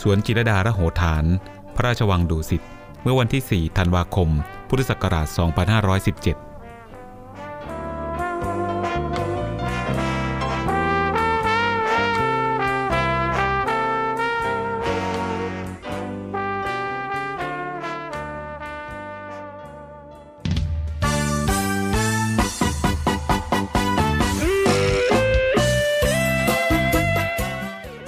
สวนจิรดาระโหฐาน พระราชวังดุสิต เมื่อวันที่ 4 ธันวาคม พุทธศักราช 2517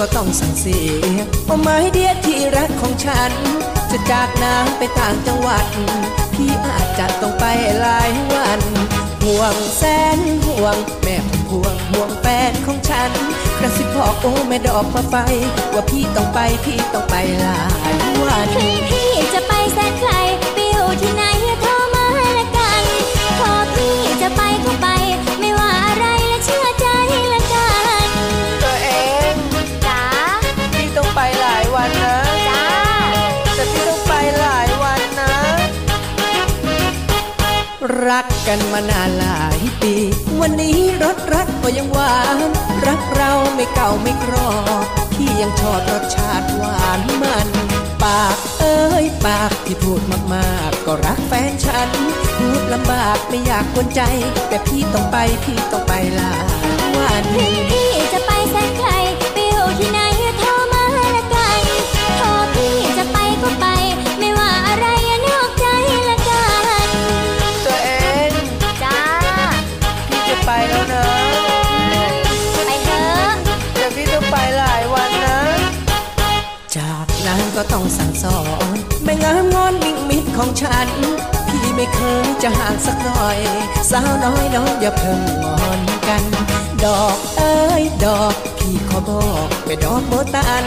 ก็ต้องสั่งเสียว่าไม้เดียที่รักของฉัน จะจากนางไปต่างจังหวัด พี่อาจจะต้องไปหลายวัน ห่วงแสนห่วงแม่ผมห่วงห่วงแฟนของฉัน กระซิบบอกโอ้แม่ดอกมาไฟ ว่าพี่ต้องไปพี่ต้องไปหลายวันถึงพี่จะไปแสนไกลไปอยู่ที่ไหน รักกันมานานหลายปี วันนี้รสรักก็ยังหวาน รักเราไม่เก่าไม่กรอบพี่ยังชอบรสชาติหวานมัน ปากเอ้ยปากที่พูดมากๆ ก็รักแฟนฉัน พูดลำบากไม่อยากกวนใจ แต่พี่ต้องไปพี่ต้องไปลาวันพี่จะไปแสนไกล ก็ต้องสั่งสอนไม่งามงอนมิ่งมิดของฉัน พี่ไม่เคยจะห่างสักหน่อย สาวน้อยน้องอย่าเพิ่งงอนกัน ดอกเอ้ยดอกพี่ขอบอกไม่ดอกโบตัน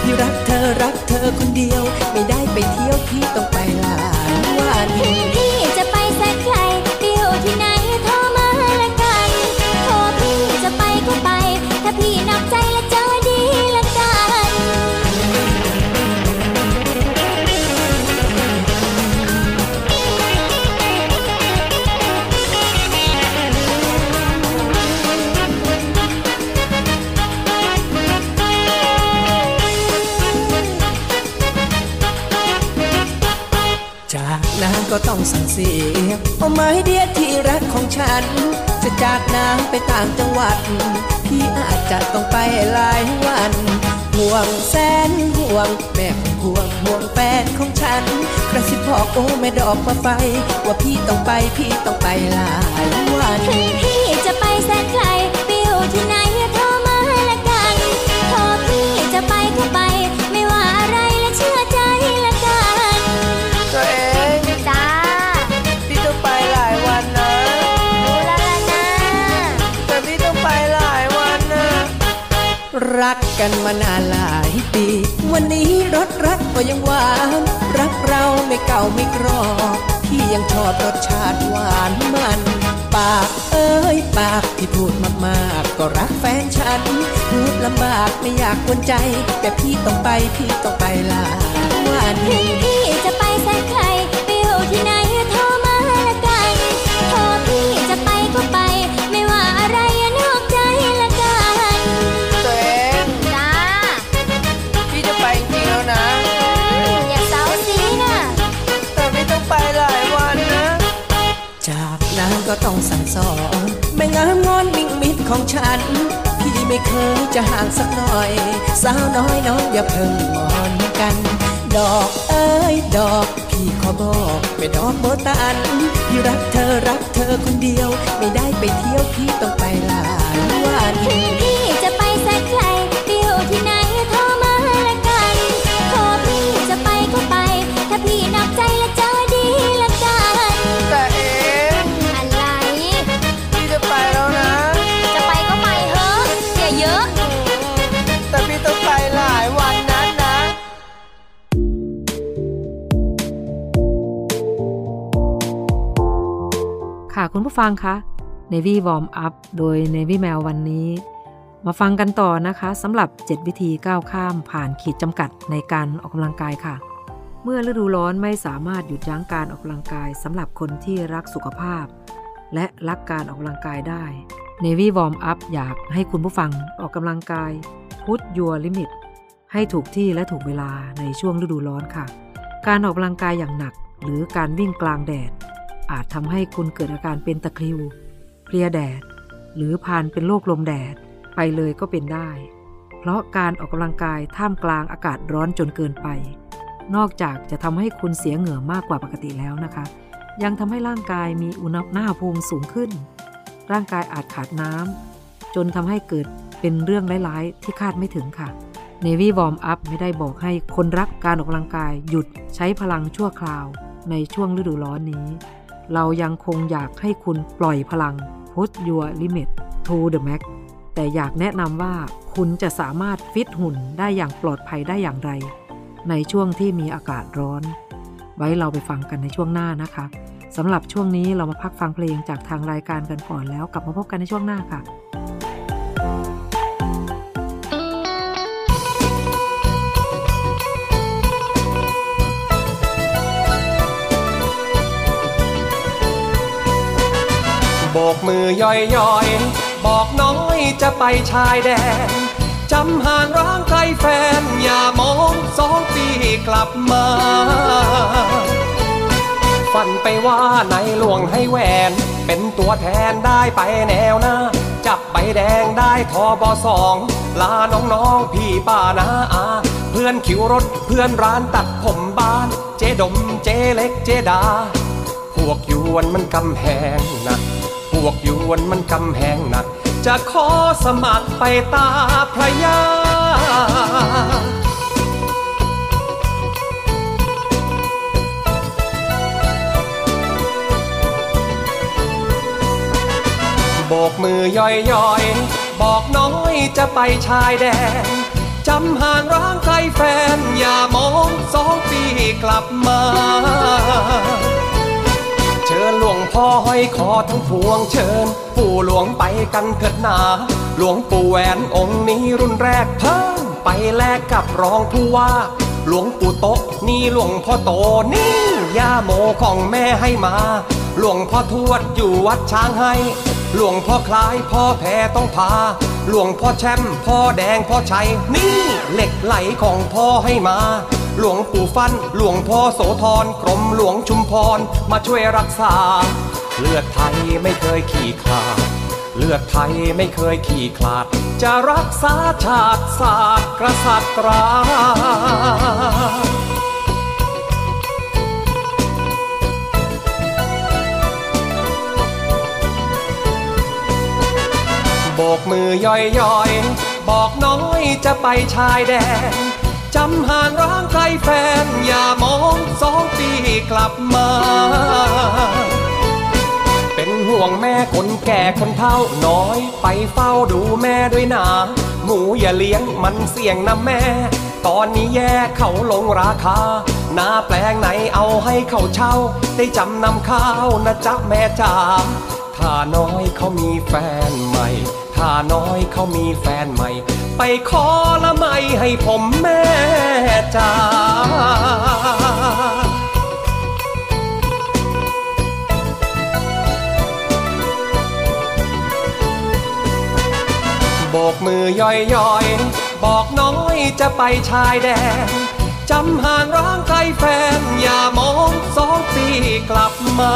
พี่รักเธอรักเธอคนเดียว ไม่ได้ไปเที่ยวพี่ต้องไปหลายวัน ก็ต้องสั่งเสียเอาไม้เดียที่รักของฉัน จะจากนางไปต่างจังหวัด พี่อาจจะต้องไปหลายวัน ห่วงแสนห่วงแม่ห่วงห่วงแฟนของฉัน กระสิบบอกโอ้แม่ดอกมาไฟ ว่าพี่ต้องไปพี่ต้องไปลา กันมานานหลายปี วันนี้รสรักก็ยังหวาน รักเราไม่เก่าไม่กรอบพี่ยังชอบรสชาติหวานมัน ปากเอ้ยปากที่พูดมากๆ ก็รักแฟนฉัน พูดลำบากไม่อยากกวนใจ แต่พี่ต้องไปพี่ต้องไปลาวันพี่จะไปแสนไกลไปอยู่ที่ไหน ต้องสั่งสอนไม่งามงอนมิ่งมิดของฉัน พี่ไม่เคยจะห่างสักหน่อย สาวน้อยน้องอย่าเพิ่งงอนกัน ดอกเอ้ยดอกพี่ขอบอกไม่ดอกโบตันพี่รักเธอรักเธอคนเดียว ไม่ได้ไปเที่ยวพี่ต้องไปหลายวัน ค่ะคุณผู้ฟังคะ Navy Warm Up โดย Navy Mail วันนี้ มาฟังกันต่อนะคะสำหรับ 7 วิธีก้าวข้ามผ่านขีดจำกัดในการออกกำลังกายค่ะ เมื่อฤดูร้อนไม่สามารถหยุดยั้งการออกกำลังกายสำหรับคนที่รักสุขภาพ และรักการออกกำลังกายได้ Navy Warm Up อยากให้คุณผู้ฟังออกกำลังกาย Put Your Limit ให้ถูกที่และถูกเวลาในช่วงฤดูร้อนค่ะ การออกกำลังกายอย่างหนัก หรือการวิ่งกลางแดด อาจทำให้คุณเกิดอาการเป็นตะคริว เพลียแดด หรือพานเป็นโรคลมแดดไปเลยก็เป็นได้ เพราะการออกกำลังกายท่ามกลางอากาศร้อนจนเกินไป นอกจากจะทำให้คุณเสียเหงื่อมากกว่าปกติแล้วนะคะ ยังทำให้ร่างกายมีอุณหภูมิสูงขึ้น ร่างกายอาจขาดน้ำจนทำให้เกิดเป็นเรื่องร้ายๆที่คาดไม่ถึงค่ะ Navy Warm Up ไม่ได้บอกให้คนรักการออกกำลังกายหยุดใช้พลังชั่วคราวในช่วงฤดูร้อนนี้ เรายังคงอยากให้คุณปล่อยพลัง Put your limit to the max แต่อยากแนะนำว่าคุณจะสามารถฟิตหุ่นได้อย่างปลอดภัยได้อย่างไร ในช่วงที่มีอากาศร้อน ไว้เราไปฟังกันในช่วงหน้านะคะสำหรับช่วงนี้เรามาพักฟังเพลงจากทางรายการกันก่อนแล้วกลับมาพบกันในช่วงหน้าค่ะ โบกมือย่อยย่อยๆบอกน้อยจะไปชายแดนจำห่างร้างไกลแฟน อย่ามองสองปีกลับมา ฝันไปว่าในหลวงให้แหวน เป็นตัวแทนได้ไปแนวหน้า จับใบแดงได้ทอบอสองลาน้องๆพี่ป้านาอา เพื่อนคิวรถเพื่อนร้านตัดผมบ้าน เจดมเจเล็กเจดา พวกยวนมันกำแหงหนัก วกยวนมันกำแหงหนัก จะขอสมัครไปตาพระยาโบกมือย่อยย่อยบอกน้อยจะไปชายแดน จำห่างร้างไกลแฟน อย่ามองสองปีกลับมา ญหลวงพ่อห้อยคอทั้งพวงเชิญ ปู่หลวงไปกันเถิดหนา หลวงปู่แหวนองค์นี้รุ่นแรกเพิ่มไปแลกกับรองผู้ว่า หลวงปู่โตนี่หลวงพ่อโตนี่ย่าโมของแม่ให้มา หลวงพ่อทวดอยู่วัดช้างให้ หลวงพ่อคล้ายพ่อแพ้ต้องพา หลวงพ่อแชมป์พ่อแดงพ่อชัยนี่เหล็กไหลของพ่อให้มา หลวงปู่ฟันหลวงพ่อโสธรกรมหลวงชุมพรมาช่วยรักษา เลือดไทยไม่เคยขี่ขาด เลือดไทยไม่เคยขี่คลาด จะรักษาชาติศาสตร์กษัตริโบกมือย่อยๆ บอกน้อยจะไปชายแดน จำห่างร้างไกลแฟน อย่ามองสองปีกลับมา เป็นห่วงแม่คนแก่คนเฒ่าน้อย ไปเฝ้าดูแม่ด้วยนะ หมูอย่าเลี้ยงมันเสี่ยงนะแม่ ตอนนี้แย่เขาลงราคาหน้าแปลงไหนเอาให้เขาเช่า ได้จำนำข้าวนะจ๊ะแม่จ๋าถ้าน้อยเขามีแฟนใหม่ ถ้าน้อยเขามีแฟนใหม่ ไปขอละไม่ให้ผมแม่จ๋าโบกมือย่อยย่อยๆบอกน้อยจะไปชายแดนจำห่างร้างไกลแฟน อย่ามองสองปีกลับมา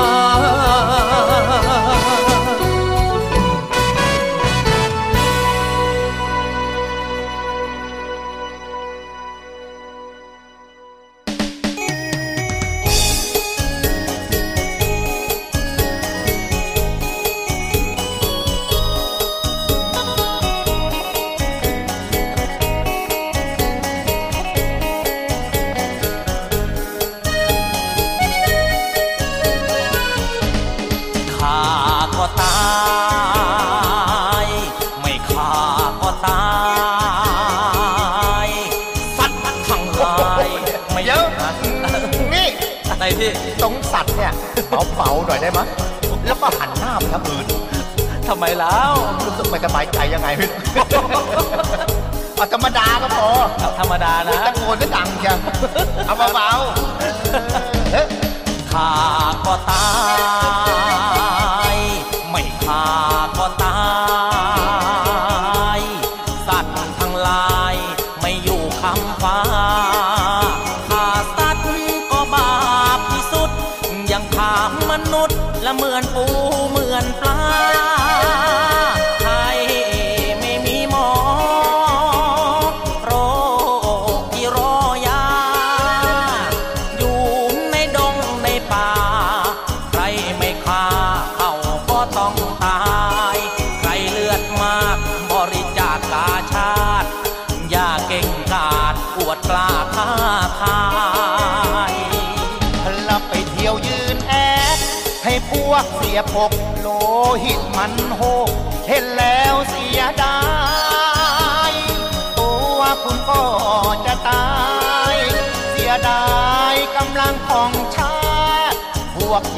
น่อยได้ไหมแล้วก็หันหน้าไปทางอื่นทำไมแล้วรู้สึกไม่สบายใจยังไงพี่เอาธรรมดาก็พอธรรมดาไม่นะตะโกนก็ดังเชียวเอาเบาๆเอ๊ะฆ่าก็ตายไม่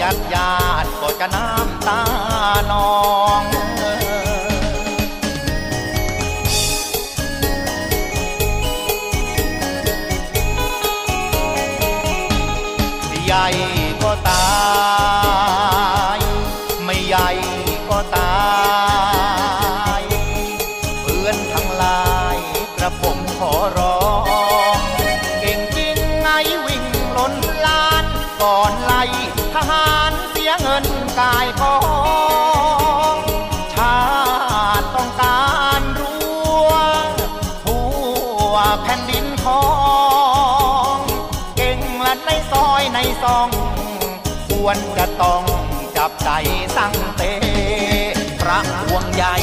ญาติญาติก็จะน้ำตานอง กายของชาติต้องการรู้ทั่วแผ่นดินของ เก่งละในซอยในซอง ควรจะต้องจับใจสั่งเตพระห่วงใหญ่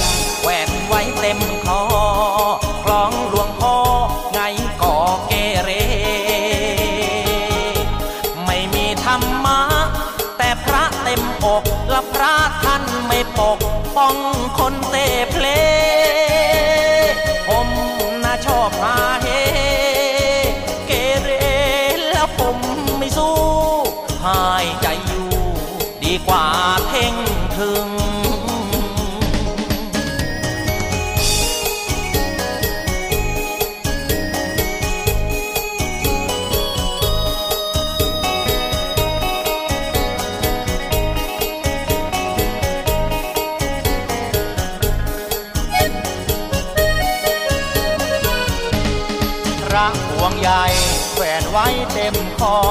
คอ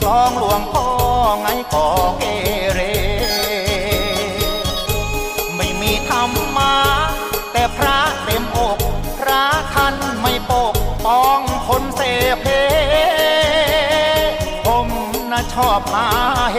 คลองหลวงพ่อไงก่อเกเร ไม่มีธรรมะแต่พระเต็มอก พระท่านไม่ปกป้องคนเสเพผมน่ะชอบมาเฮ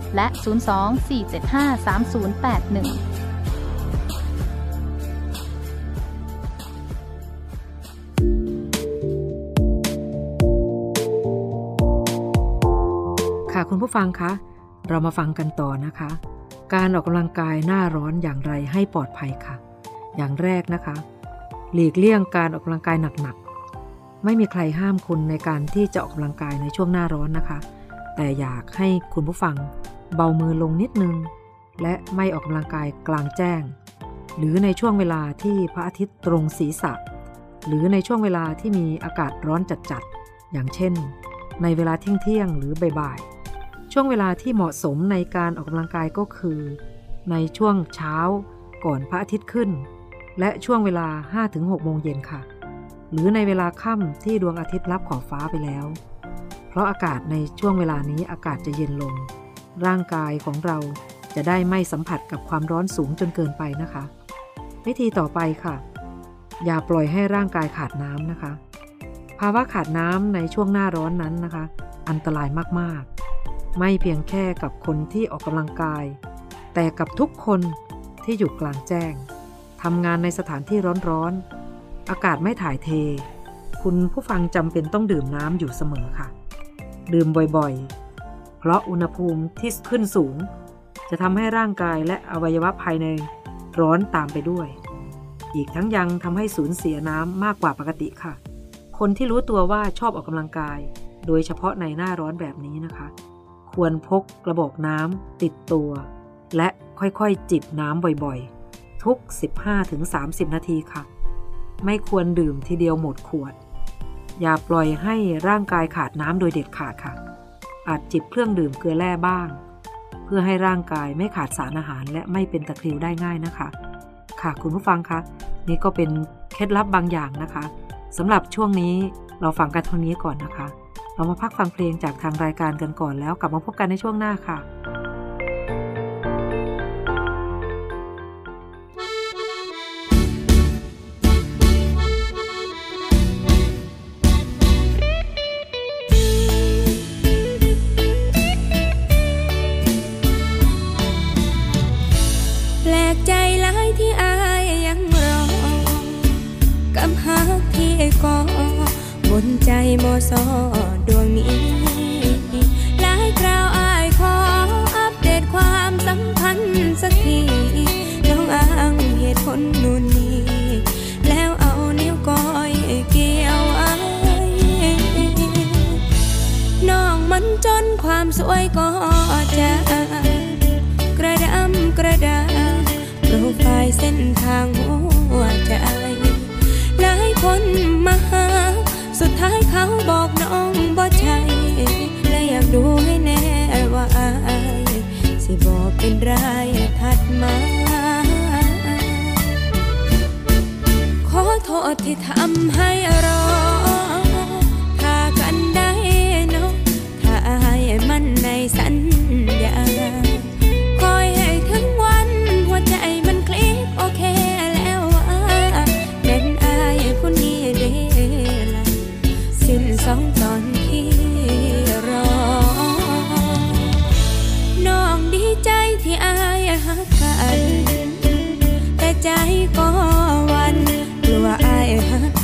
และ 024753081ค่ะคุณผู้ฟังคะ เรามาฟังกันต่อนะคะ การออกกำลังกายหน้าร้อนอย่างไรให้ปลอดภัยค่ะ อย่างแรกนะคะ หลีกเลี่ยงการออกกำลังกายหนักๆ ไม่มีใครห้ามคุณในการที่จะออกกำลังกายในช่วงหน้าร้อนนะคะ แต่อยากให้คุณผู้ฟังเบามือลงนิดนึง และไม่ออกกำลังกายกลางแจ้ง หรือในช่วงเวลาที่พระอาทิตย์ตรงศีรษะ หรือในช่วงเวลาที่มีอากาศร้อนจัดๆ อย่างเช่น ในเวลาเที่ยงๆหรือบ่ายๆ ช่วงเวลาที่เหมาะสมในการออกกำลังกายก็คือ ในช่วงเช้าก่อนพระอาทิตย์ขึ้น และช่วงเวลา 5-6 โมงเย็นค่ะ หรือในเวลาค่ำที่ดวงอาทิตย์ลับขอบฟ้าไปแล้ว เพราะอากาศในช่วงเวลานี้อากาศจะเย็นลง ร่างกายของเราจะได้ไม่สัมผัสกับความร้อนสูงจนเกินไปนะคะ วิธีต่อไปค่ะ อย่าปล่อยให้ร่างกายขาดน้ำนะคะ ภาวะขาดน้ำในช่วงหน้าร้อนนั้นนะคะ อันตรายมากๆ ไม่เพียงแค่กับคนที่ออกกำลังกาย แต่กับทุกคนที่อยู่กลางแจ้งทำงานในสถานที่ร้อนๆอากาศไม่ถ่ายเท คุณผู้ฟังจำเป็นต้องดื่มน้ำอยู่เสมอค่ะ ดื่มบ่อยๆ เพราะอุณหภูมิที่ขึ้นสูง จะทำให้ร่างกายและอวัยวะภายในร้อนตามไปด้วย อีกทั้งยังทำให้สูญเสียน้ำมากกว่าปกติค่ะ คนที่รู้ตัวว่าชอบออกกำลังกาย โดยเฉพาะในหน้าร้อนแบบนี้นะคะ ควรพกกระบอกน้ำติดตัว และค่อยๆจิบน้ำบ่อยๆ ทุก 15-30 นาทีค่ะ ไม่ควรดื่มทีเดียวหมดขวด อย่าปล่อยให้ร่างกายขาดน้ำโดยเด็ดขาดค่ะ อาจจิบเครื่องดื่มเกลือแร่บ้าง เพื่อให้ร่างกายไม่ขาดสารอาหารและไม่เป็นตะคริวได้ง่ายนะคะ ค่ะคุณผู้ฟังคะนี่ก็เป็นเคล็ดลับบางอย่างนะคะสำหรับช่วงนี้เราฟังกันเท่านี้ก่อนนะคะ เรามาพักฟังเพลงจากทางรายการกันก่อนแล้วกลับมาพบกันในช่วงหน้าค่ะ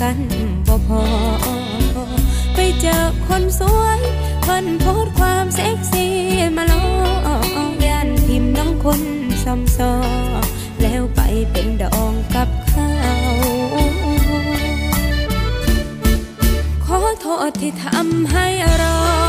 กันบ่พอ ไปเจอคนสวยเพิ่นโพสความเซ็กซี่มาล้อยันพิมซ้ำซ้อแล้วไปเป็นดองกับเขาขอโทษที่ทำให้รอ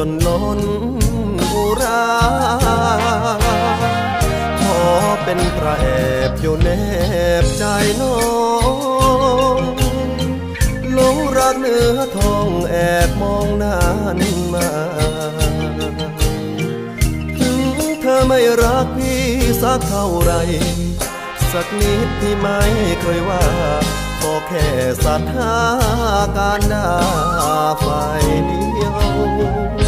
จนล้นอุรา ขอเป็นพระแอบอยู่แนบใจน้องหลงรักเนื้อทองแอบมองนานมา ถึงเธอไม่รักพี่สักเท่าไร สักนิดที่ไม่เคยว่าขอแค่สัทธาการด่าฝ่ายเดียว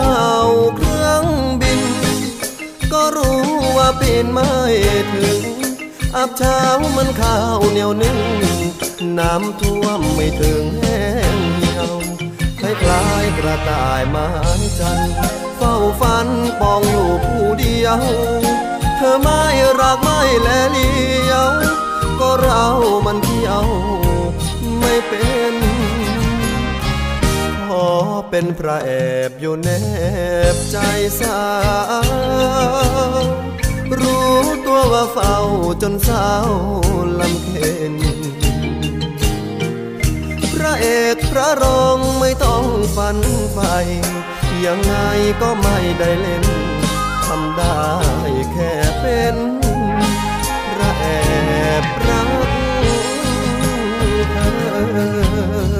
เอาเครื่องบิน ก็รู้ว่าปีนไม่ถึง อับเช้ามันข้าวเหนียวนึ่งน้ำท่วมไม่ถึงแห้งเหี่ยวคล้ายๆกระต่ายม้จันเฝ้าฝันปองอยู่ผู้เดียว เธอไม่รักไม่แลเลียว ก็เรามันเที่ยวไม่เป็น เป็นพระแอบอยู่แนบใจสาว รู้ตัวว่าเฝ้าจนเศร้าลำเค็นพระเอกพระรองไม่ต้องฝันไฟยังไงก็ไม่ได้เล่นทำได้แค่เป็นพระแอบรักเธอ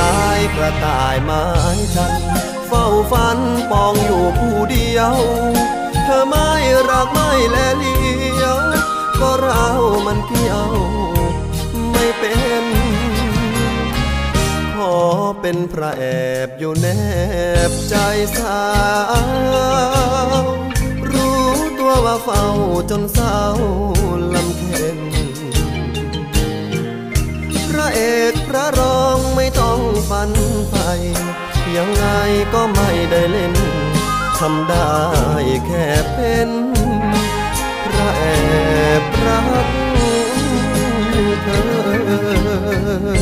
ล้ายกระต่ายไม้ชันเฝ้าฝันปองอยู่ผู้เดียว เธอไม่รักไม่แลเลี้ยว ก็เรามันเกี่ยว ไม่เป็น ขอเป็นพระแอบอยู่แนบใจสาวรู้ตัวว่าเฝ้าจนเศร้าลำ เอกพระรองไม่ต้องฝันไป ยังไงก็ไม่ได้เล่น ทำได้แค่เป็นพระแอบรักเธอ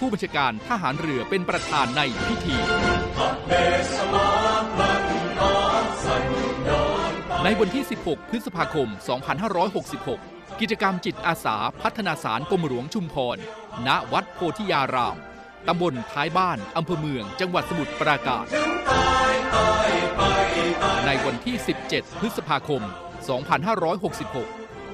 ผู้บัญชาการทหารเรือเป็นประธานในพิธีในวันที่ 16 พฤษภาคม 2566 กิจกรรมจิตอาสาพัฒนาสารกรมหลวงชุมพร ณ วัดโพธิยาราม ตำบลท้ายบ้าน อำเภอเมือง จังหวัดสมุทรปราการ ในวันที่ 17 พฤษภาคม 2566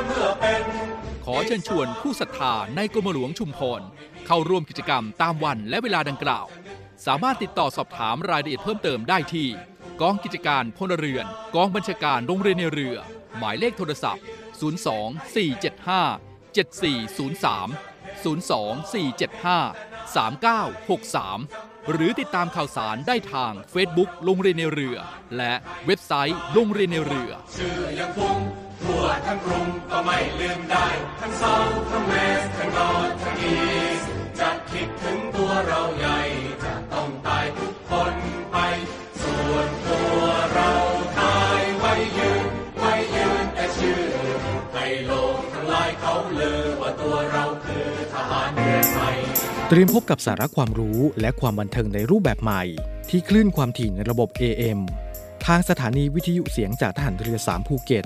น ขอเชิญชวนผู้ศรัทธาในกรมหลวงชุมพร เข้าร่วมกิจกรรมตามวันและเวลาดังกล่าว สามารถติดต่อสอบถามรายละเอียดเพิ่มเติมได้ที่ กองกิจการพลเรือน กองบัญชาการโรงเรียนในเรือ หมายเลขโทรศัพท์ 02 475 7403 02 475 3963 หรือติดตามข่าวสารได้ทาง Facebook โรงเรียนในเรือ และเว็บไซต์โรงเรียนในเรือ ทั่วทั้งกรุงก็ไม่ลืมได้ ทั้งเซาทั้งเวสทั้งนอร์ทั้งอีสจะคิดถึงตัวเราใหญ่จะต้องตายทุกคนไป ส่วนตัวเราตายไว้ยืนไว้ยืนแต่ชื่อให้โลกทั้งหลายเขาลือว่าตัวเราคือทหารเรือไทยเตรียมพบกับสาระความรู้และความบันเทิงในรูปแบบใหม่ ที่คลื่นความถี่ในระบบ AM ทางสถานีวิทยุเสียงจากทหารเรือ 3 ภูเก็ต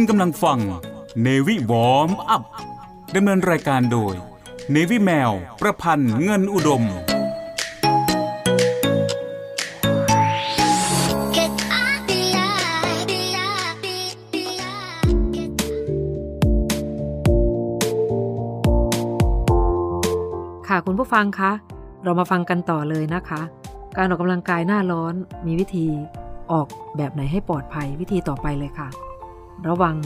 คุณกำลังฟังเนวิวอมอัพดำเนินรายการโดยเนวิแมว ประพันธ์เงินอุดม ค่ะคุณผู้ฟังคะ เรามาฟังกันต่อเลยนะคะ การออกกำลังกายหน้าร้อนมีวิธีออกแบบไหนให้ปลอดภัยวิธีต่อไปเลยค่ะ ระวัง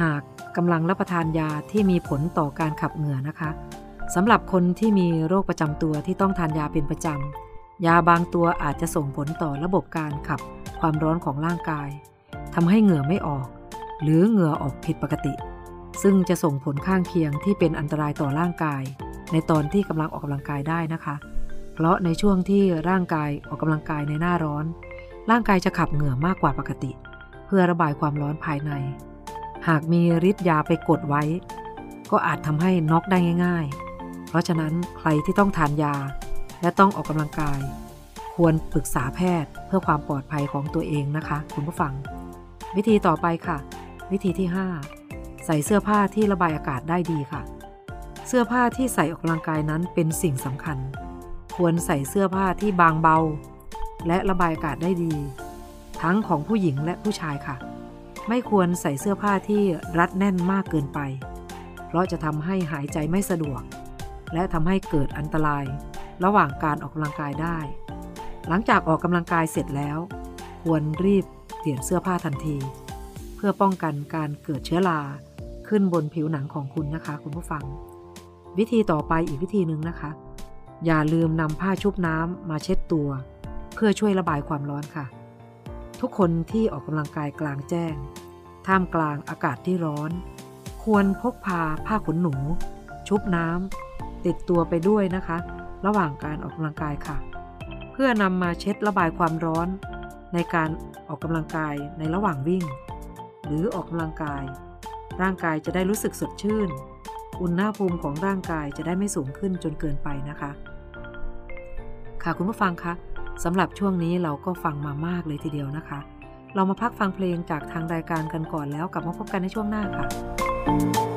หากกำลังรับประทานยาที่มีผลต่อการขับเหงื่อนะคะสำหรับคนที่มีโรคประจำตัวที่ต้องทานยาเป็นประจำยาบางตัวอาจจะส่งผลต่อระบบการขับความร้อนของร่างกายทำให้เหงื่อไม่ออก หรือเหงื่อออกผิดปกติ ซึ่งจะส่งผลข้างเคียงที่เป็นอันตรายต่อร่างกาย ในตอนที่กำลังออกกำลังกายได้นะคะ เพราะในช่วงที่ร่างกายออกกำลังกายในหน้าร้อน ร่างกายจะขับเหงื่อมากกว่าปกติ พื่อระบายความร้อนภายใน หากมีฤทธิ์ยาไปกดไว้ ก็อาจทำให้น็อกได้ง่าย ๆ เพราะฉะนั้นใครที่ต้องทานยา และต้องออกกำลังกาย ควรปรึกษาแพทย์เพื่อความปลอดภัยของตัวเองนะคะ คุณผู้ฟัง วิธีต่อไปค่ะ วิธีที่ 5 ใส่เสื้อผ้าที่ระบายอากาศได้ดีค่ะ เสื้อผ้าที่ใส่ออกกำลังกายนั้นเป็นสิ่งสำคัญ ควรใส่เสื้อผ้าที่บางเบา และระบายอากาศได้ดี ทั้งของผู้หญิงและผู้ชายค่ะ ไม่ควรใส่เสื้อผ้าที่รัดแน่นมากเกินไป เพราะจะทำให้หายใจไม่สะดวก และทำให้เกิดอันตราย ระหว่างการออกกำลังกายได้ หลังจากออกกำลังกายเสร็จแล้ว ควรรีบเปลี่ยนเสื้อผ้าทันที เพื่อป้องกันการเกิดเชื้อราขึ้นบนผิวหนังของคุณนะคะ คุณผู้ฟัง วิธีต่อไปอีกวิธีหนึ่งนะคะ อย่าลืมนำผ้าชุบน้ำมาเช็ดตัว เพื่อช่วยระบายความร้อนค่ะ ทุกคนที่ออกกำลังกายกลางแจ้ง ท่ามกลางอากาศที่ร้อน ควรพกพาผ้าขนหนู ชุบน้ำติดตัวไปด้วยนะคะ ระหว่างการออกกำลังกายค่ะ เพื่อนำมาเช็ดระบายความร้อน ในการออกกำลังกายในระหว่างวิ่ง หรือออกกำลังกาย ร่างกายจะได้รู้สึกสดชื่น อุณหภูมิของร่างกายจะได้ไม่สูงขึ้นจนเกินไปนะคะ ค่ะคุณผู้ฟังคะ สำหรับช่วงนี้เราก็ฟังมามากเลยทีเดียวนะคะ เรามาพักฟังเพลงจากทางรายการกันก่อนแล้วกลับมาพบกันในช่วงหน้าค่ะ「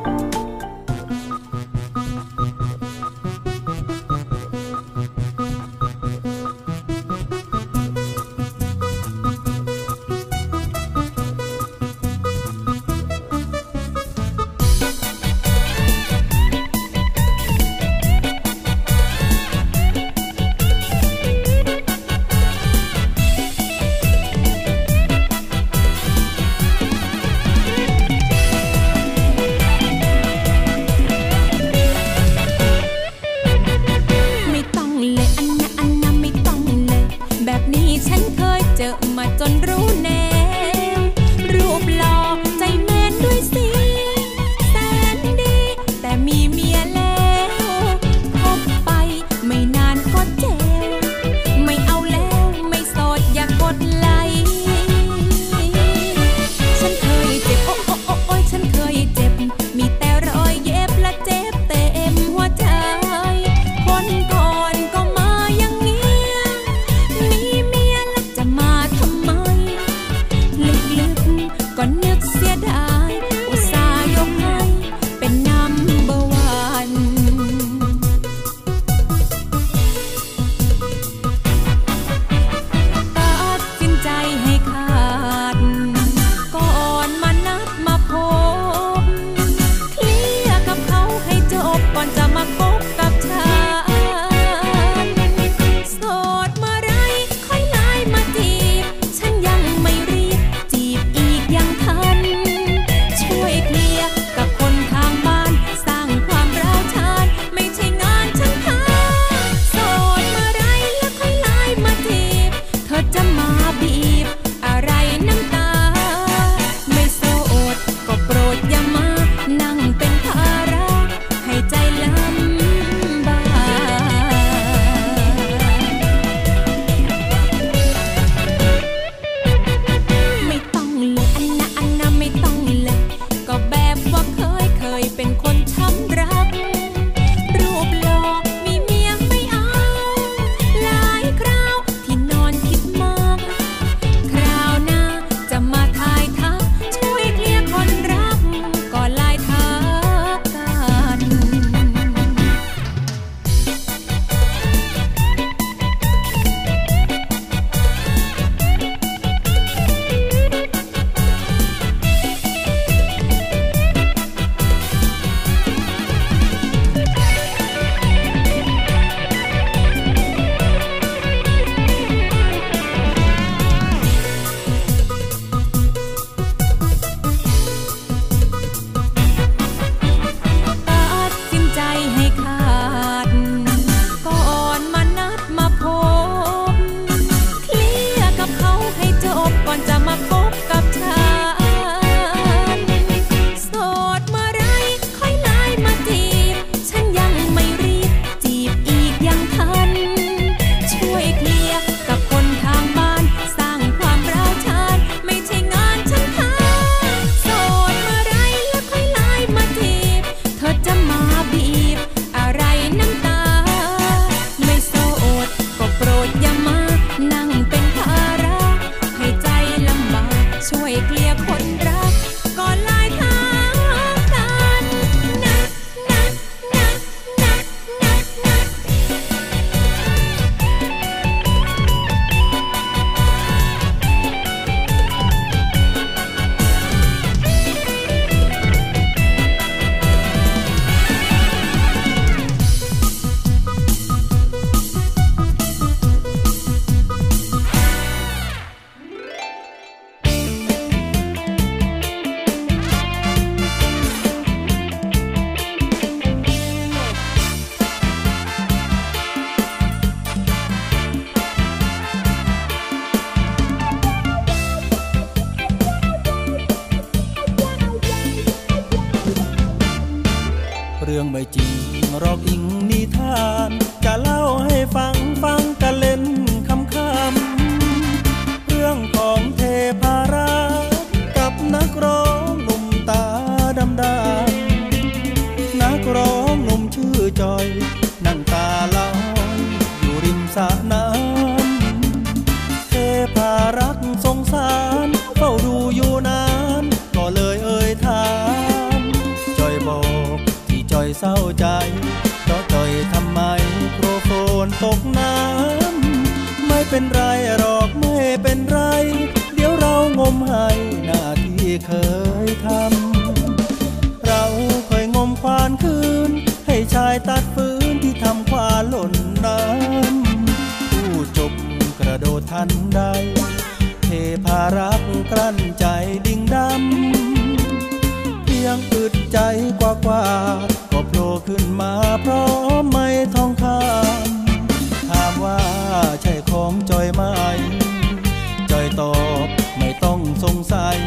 อบไม่ต้องสงสัย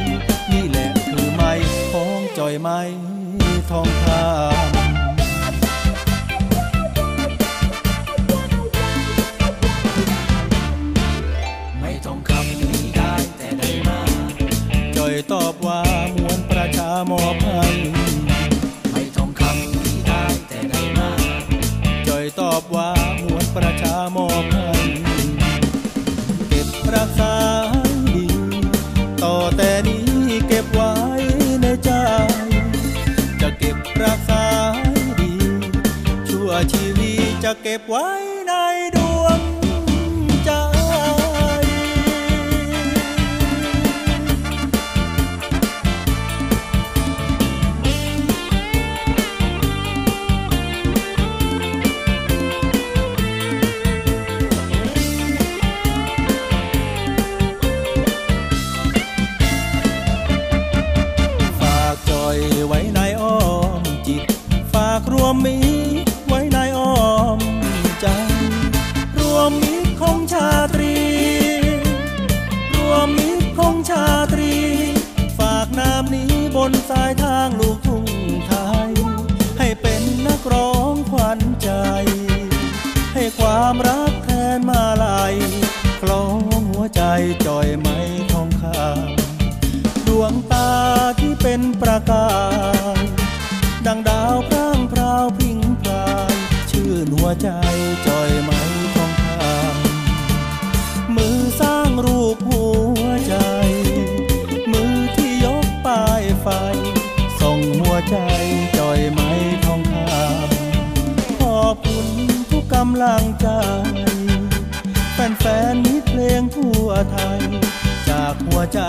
นี่แหละคือไม้ของจอยไม้ทองคา What? ไทย จากหัวใจ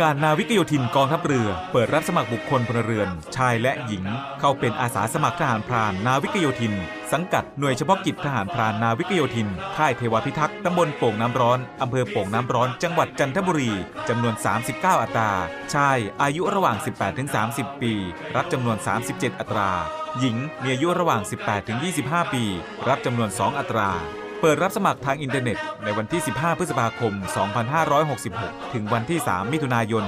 การนาวิกโยธินกองทัพเรือ เปิดรับสมัครบุคคลพลเรือน ชายและหญิง เข้าเป็นอาสาสมัครทหารพรานนาวิกโยธิน สังกัดหน่วยเฉพาะกิจทหารพรานนาวิกโยธิน ค่ายเทวพิทักษ์ตำบลโป่งน้ำร้อนอำเภอโป่งน้ำร้อนจังหวัดจันทบุรีจำนวน 39 อัตรา ชายอายุระหว่าง 18-30 ปี รับจำนวน 37 อัตรา หญิงมีอายุระหว่าง 18-25 ปี รับจำนวน 2 อัตรา เปิดรับสมัครทางอินเทอร์เน็ต ในวันที่ 15 พฤษภาคม 2566 ถึงวันที่ 3 มิถุนายน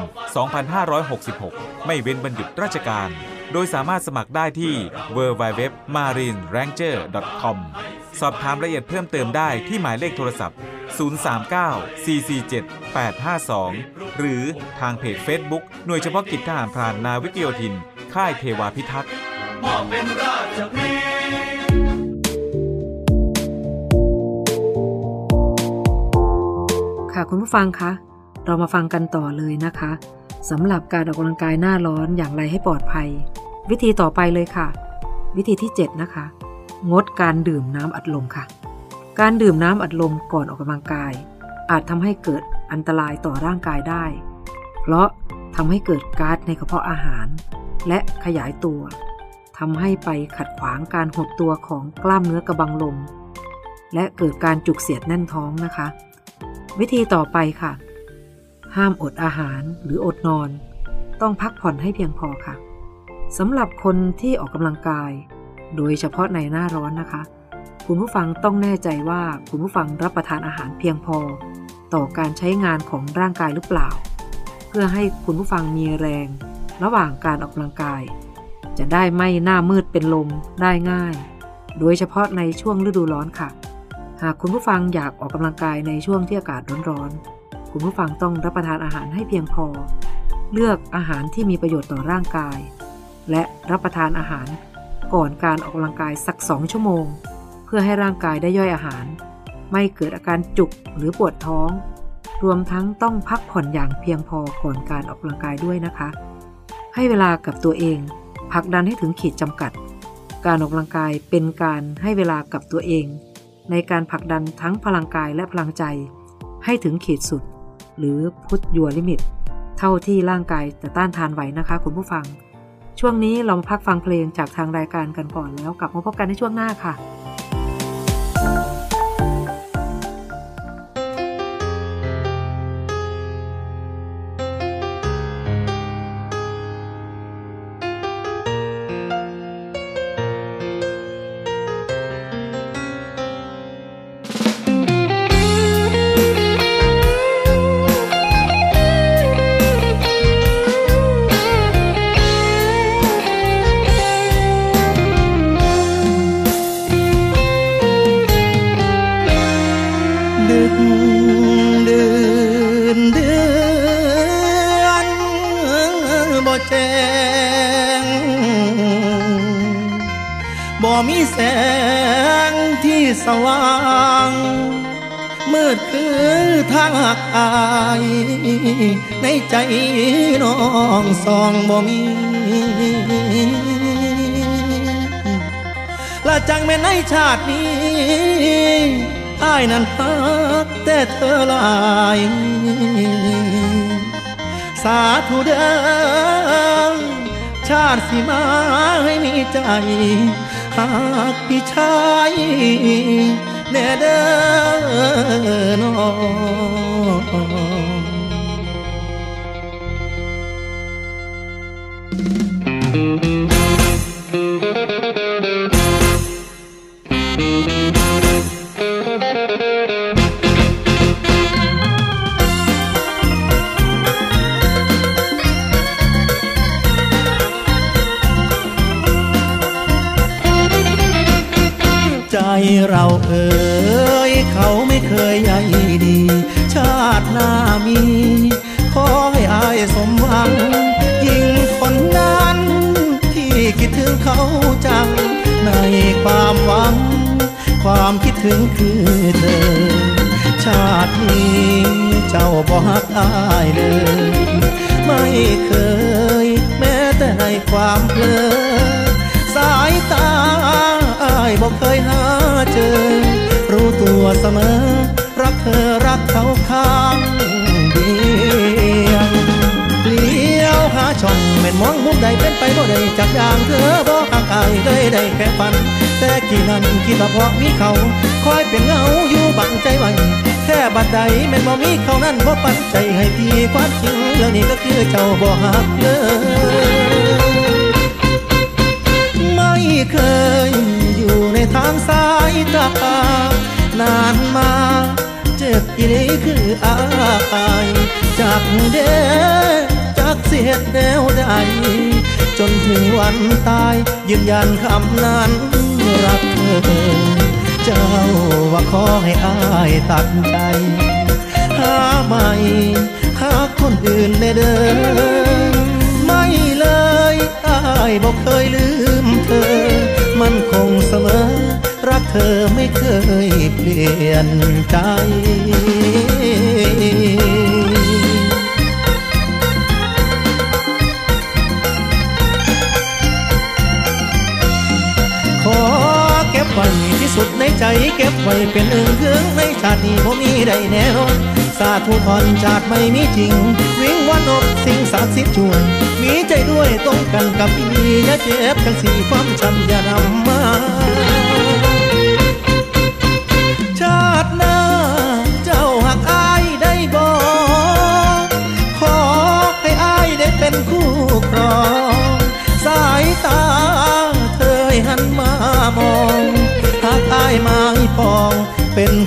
2566 ไม่เว้นบรรยุดราชการ โดยสามารถสมัครได้ที่ www.marineranger.com สอบถามรายละเอียดเพิ่มเติมได้ที่หมายเลขโทรศัพท์ 039 447 852 หรือทางเพจ Facebook หน่วยเฉพาะกิจทหารพรานนาวิกโยธิน ค่ายเทวาพิทักษ์ คุณผู้ฟังคะ เรามาฟังกันต่อเลยนะคะสำหรับการออกกำลังกายหน้าร้อนอย่างไรให้ปลอดภัย วิธีต่อไปเลยค่ะ วิธีที่ 7 นะคะ งดการดื่มน้ำอัดลมค่ะ การดื่มน้ำอัดลมก่อนออกกำลังกาย อาจทำให้เกิดอันตรายต่อร่างกายได้ เพราะทำให้เกิดก๊าซในกระเพาะอาหาร และขยายตัวทำให้ไปขัดขวางการหดตัวของกล้ามเนื้อกระบังลม และเกิดการจุกเสียดแน่นท้องนะคะ วิธีต่อไปค่ะ ห้ามอดอาหารหรืออดนอน ต้องพักผ่อนให้เพียงพอค่ะสำหรับคนที่ออกกำลังกาย โดยเฉพาะในหน้าร้อนนะคะ คุณผู้ฟังต้องแน่ใจว่าคุณผู้ฟังรับประทานอาหารเพียงพอ ต่อการใช้งานของร่างกายหรือเปล่า เพื่อให้คุณผู้ฟังมีแรง ระหว่างการออกกำลังกาย จะได้ไม่หน้ามืดเป็นลมได้ง่าย โดยเฉพาะในช่วงฤดูร้อนค่ะ หากคุณผู้ฟังอยากออกกำลังกายในช่วงที่อากาศร้อนๆ คุณผู้ฟังต้องรับประทานอาหารให้เพียงพอ เลือกอาหารที่มีประโยชน์ต่อร่างกาย และรับประทานอาหารก่อนการออกกำลังกายสักสองชั่วโมง เพื่อให้ร่างกายได้ย่อยอาหาร ไม่เกิดอาการจุกหรือปวดท้อง รวมทั้งต้องพักผ่อนอย่างเพียงพอก่อนการออกกำลังกายด้วยนะคะ ให้เวลากับตัวเองผลักดันให้ถึงขีดจำกัด การออกกำลังกายเป็นการให้เวลากับตัวเอง ในการผลักดันทั้งพลังกายและพลังใจ ให้ถึงขีดสุด หรือพุทยัวลิมิต เท่าที่ร่างกายจะต้านทานไหวนะคะคุณผู้ฟัง ช่วงนี้เรามาพักฟังเพลงจากทางรายการกันก่อนแล้วกลับมาพบกันในช่วงหน้าค่ะ ชาตินี้อายนั้นพักแต่เธอลาย สาธุเด้อชาติสิมาให้มีใจ หากพี่ชายแน่เด้อน้อายเลย ไม่เคยแม้แต่ในความเพลอสายตาอายบอกเคยหาเจอ รู้ตัวเสมอ รักเธอรักเขาข้างเดียวเลี้ยวหาช่องแม่นมองมุมใดเป็นไปบ่ได้จากอย่างเธอบอกห่างอายเลยได้แค่ฝัน แต่กี่นั้นคิดว่าเพราะมีเขา คอยเป็นเงาอยู่บังใจไว้ แค่บัดใดแม่นบ่มีเขานั้นบ่ปันใจให้พี่ความจริงเรื่องนี้ก็คือเจ้าบ่หักเลยไม่เคยอยู่ในทางสายตานานมาเจ็บอีนี้คืออายจากเด้จากเสียดแนวใดจนถึงวันตายยืนยันคำนั้นรักเธอ เจ้าว่าขอให้อายตัดใจ หาใหม่หาคนอื่นในเดิมไม่เลยอายบอกเคยลืมเธอ มันคงเสมอ รักเธอไม่เคยเปลี่ยนใจขอเก็บไว้ สุดในใจเก็บไว้เป็นอึ่งเครื่องในชาตินี้ผมมีได้แน่นสาธุทอนชากไม่มีจริง วิ่งวันอบสิ่งศักดิ์สิทธิ์ช่วย มีใจด้วยตรงกันกับอีอย่าเจ็บกันสีความจำอย่านำมา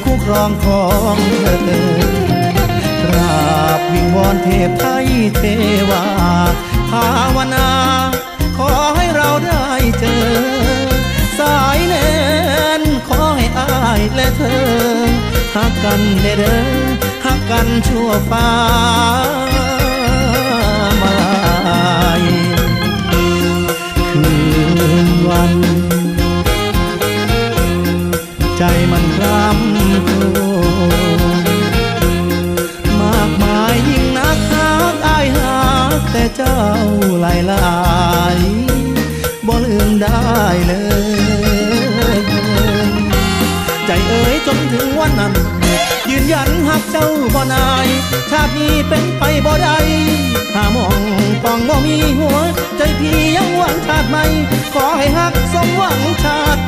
คู่ครองของเธอกราบวิงวอนเทพไทยเทวา ภาวนา ขอให้เราได้เจอ สายแน่นขอให้อายและเธอหักกันเด้อเด้อหักกันชั่วฟ้ามาลายคืนวันำคมากมายยิ่งนักหักอายหาแต่เจ้าหลายหลายบ่ลืมได้เลยใจเอ๋ยจนถึงวันนั้น ยืนยันหักเจ้าบ่นาย ชาตินี้เป็นไปบ่ได้หามองปองบ่มีหัว ใจพี่ยังหวังชาติใหม่ขอให้หักสมหวังชาติ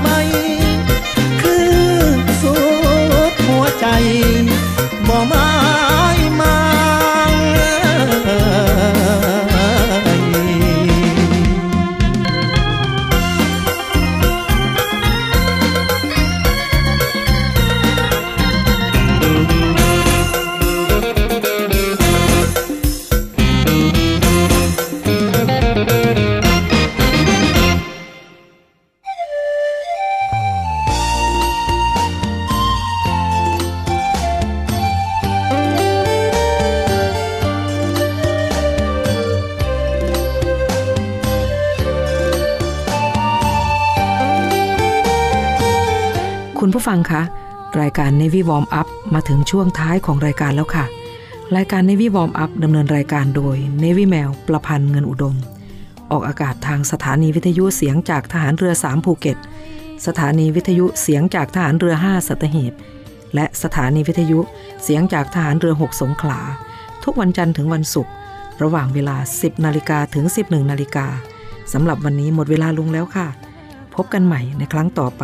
บ่มาายการ Navy Warm Up มาถึงช่วงท้ายของรายการแล้วค่ะ รายการ Navy Warm Up ดำเนินรายการโดย Navy แมวประพันธ์เงินอุดม ออกอากาศทางสถานีวิทยุเสียงจากทหารเรือ 3 ภูเก็ต สถานีวิทยุเสียงจากทหารเรือ 5 สัตหีบ และสถานีวิทยุเสียงจากทหารเรือ 6 สงขลา ทุกวันจันทร์ถึงวันศุกร์ระหว่างเวลา 10 นาฬิกาถึง 11 นาฬิกาสำหรับวันนี้หมดเวลาลงแล้วค่ะ พบกันใหม่ในครั้งต่อไป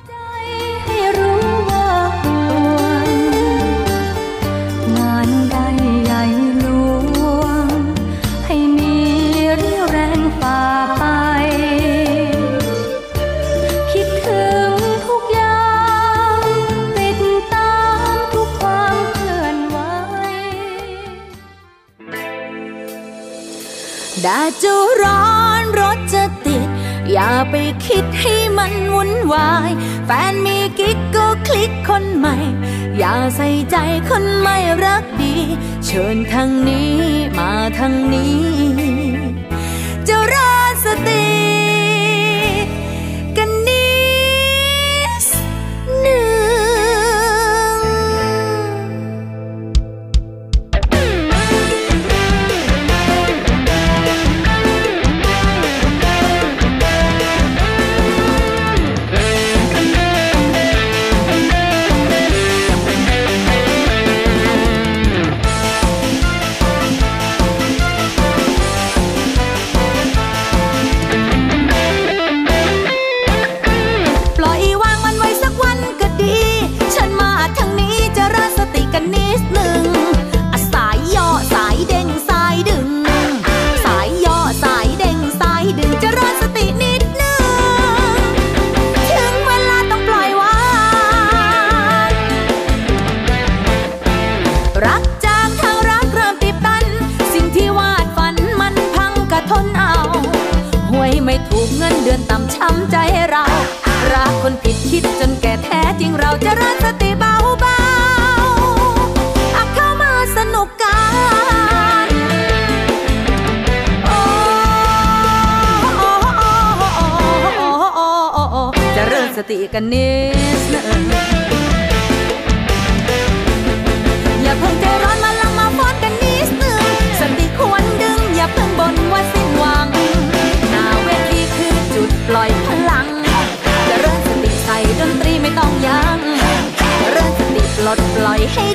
แดดจะร้อนรถจะติด อย่าไปคิดให้มันวุ่นวาย แฟนมีกิ๊กก็คลิกคนใหม่ อย่าใส่ใจคนไม่รักดี เชิญทางนี้มาทางนี้ เรา รักคนผิดคิดจนแก่แท้จริงเราจะรักสติเบาเบาอักเข้ามาสนุกกันโอ้จะเริ่มสติกันเนี่ย ให้